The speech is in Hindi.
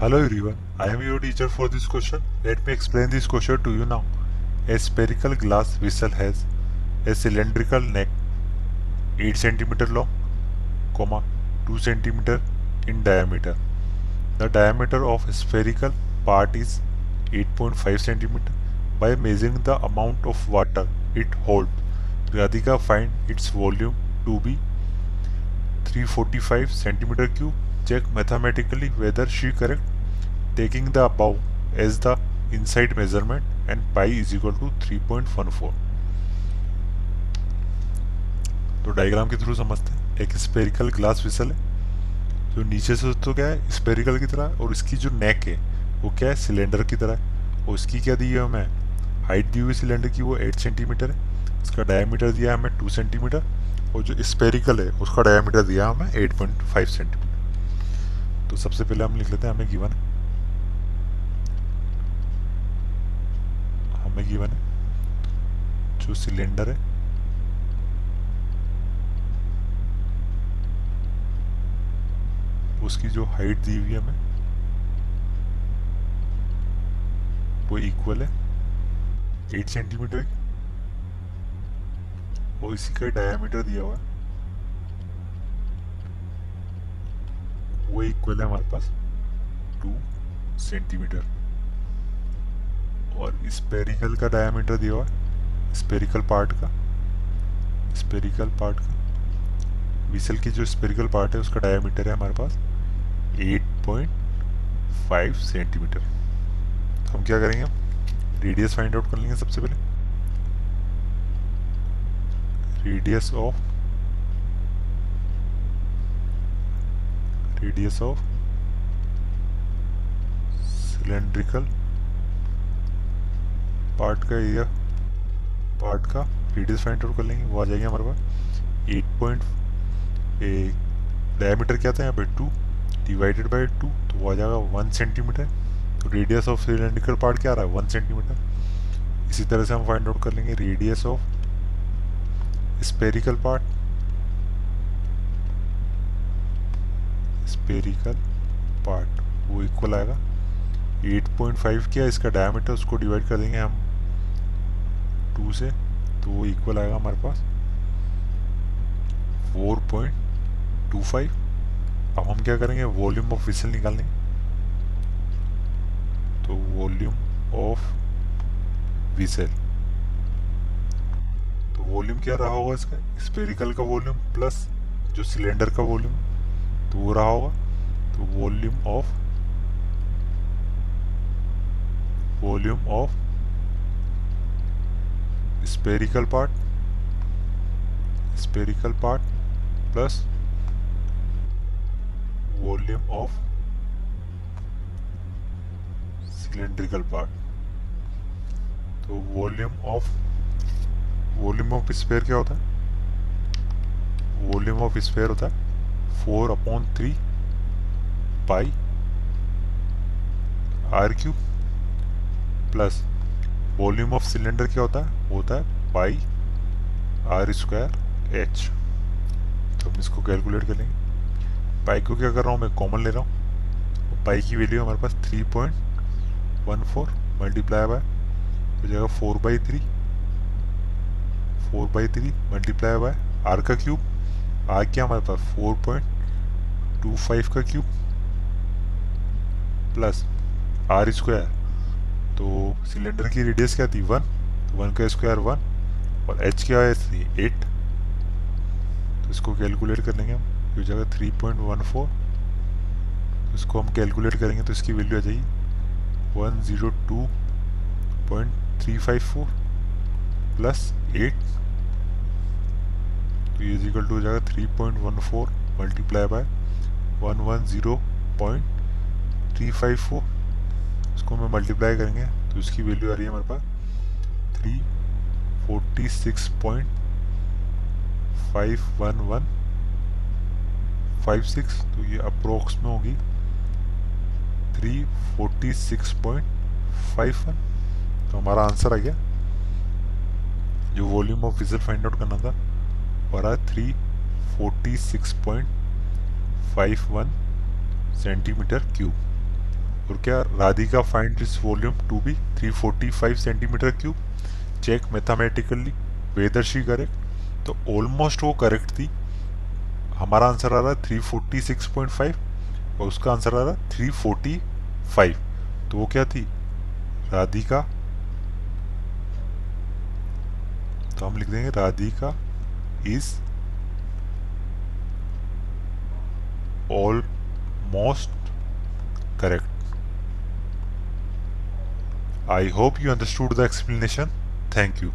Hello everyone, I am your teacher for this question. Let me explain this question to you now. A spherical glass vessel has a cylindrical neck 8 cm long, comma 2 cm in diameter. The diameter of spherical part is 8.5 cm. By measuring the amount of water it holds, Radhika find its volume to be 345 cm cube. Check mathematically whether she correct taking the above as the inside measurement and pi is equal to 3.14 तो डायग्राम के थ्रू समझते हैं। एक स्पेरिकल ग्लास विसल है, जो नीचे से तो क्या है स्पेरिकल की तरह, और इसकी जो नेक है, वो क्या है? सिलेंडर की तरह और इसकी क्या दी है हमें? हाइट दी हुई सिलेंडर की, वो 8 सेंटीमीटर है। इसका डायमीटर दिया है हमें 2 सेंटीमीटर और जो स्पेरिकल है, उसका डायमीटर दिया हमें 8.5 सेंटीमीटर तो सबसे पहले हम लिख लेते हैं, हमें गिवन है हमें गिवन है जो सिलेंडर है। उसकी जो हाइट दी हुई है हमें, वो इक्वल है। एट सेंटीमीटर और इसी का डायमीटर दिया हुआ है। वो इक्वल है हमारे पास टू सेंटीमीटर और स्पेरिकल का डायमीटर दिया हुआ है स्पेरिकल पार्ट का स्पेरिकल पार्ट का। विसल की जो स्पेरिकल पार्ट है, उसका डायमीटर है हमारे पास 8.5 सेंटीमीटर हम क्या करेंगे? रेडियस फाइंड आउट कर लेंगे सबसे पहले। Radius of radius of cylindrical part का एरिया पार्ट का रेडियस फाइंड आउट कर लेंगे, वो आ जाएगा हमारे पास। एट पॉइंट डायमीटर क्या था यहाँ पे? टू डिवाइडेड बाय टू तो वो आ जाएगा वन सेंटीमीटर तो रेडियस ऑफ़ सिलेंड्रिकल पार्ट क्या आ रहा है? वन सेंटीमीटर इसी तरह से हम फाइंड आउट कर लेंगे radius of spherical part spherical part वो इक्वल आएगा। 8.5 किया इसका डायमीटर उसको डिवाइड कर देंगे हम टू से तो वो इक्वल आएगा हमारे पास 4.25 अब हम क्या करेंगे? वॉल्यूम ऑफ़ विसल निकालने। तो वॉल्यूम ऑफ़ विसल तो वॉल्यूम क्या रहा होगा इसका? स्पेरिकल का वॉल्यूम प्लस जो सिलेंडर का वॉल्यूम तो वो रहा होगा। तो volume of volume of spherical part spherical part plus volume of cylindrical part तो volume of volume of sphere क्या होता है वॉल्यूम ऑफ़ स्पेयर होता है four upon three pi r cube plus volume of cylinder क्या होता है? होता है पाई आर स्क्वायर एच। तो हम इसको कैलकुलेट कर लेंगे पाई को क्या कर रहा हूँ मैं? कॉमन ले रहा हूँ। पाई की वैल्यू हमारे पास three point one four multiply by, हो जाएगा four by three. Four by three multiply by r का क्यूब। आर क्या हमारे पास? फोर पॉइंट टू फाइव का क्यूब। Plus r square. तो सिलेंडर की रेडियस क्या थी? वन तो वन का स्क्वायर वन और एच क्या है? थी एट तो इसको कैलकुलेट कर लेंगे हम हो जाएगा थ्री पॉइंट वन फोर इसको हम कैलकुलेट करेंगे तो इसकी वैल्यू आ जाएगी one zero two point three five four plus eight तो ये इजिकल टू हो जाएगा three point one four multiply by one one zero point three five four इसको हम मल्टीप्लाई करेंगे। तो इसकी वैल्यू आ रही है हमारे पास three forty six point five one one five six तो ये अप्रोक्स में होगी three forty six point five one तो हमारा आंसर आ गया। जो volume of whistle find out करना था रहा three forty six point five one centimetre cube क्या Radhika find this volume to be 345 centimetre cube check mathematically whether she correct तो ऑलमोस्ट वो करेक्ट थी। हमारा आंसर आ रहा है 346.5 और उसका आंसर आ रहा है 345 तो वो क्या थी? राधिका। तो हम लिख देंगे Radhika is almost correct. I hope you understood the explanation. Thank you.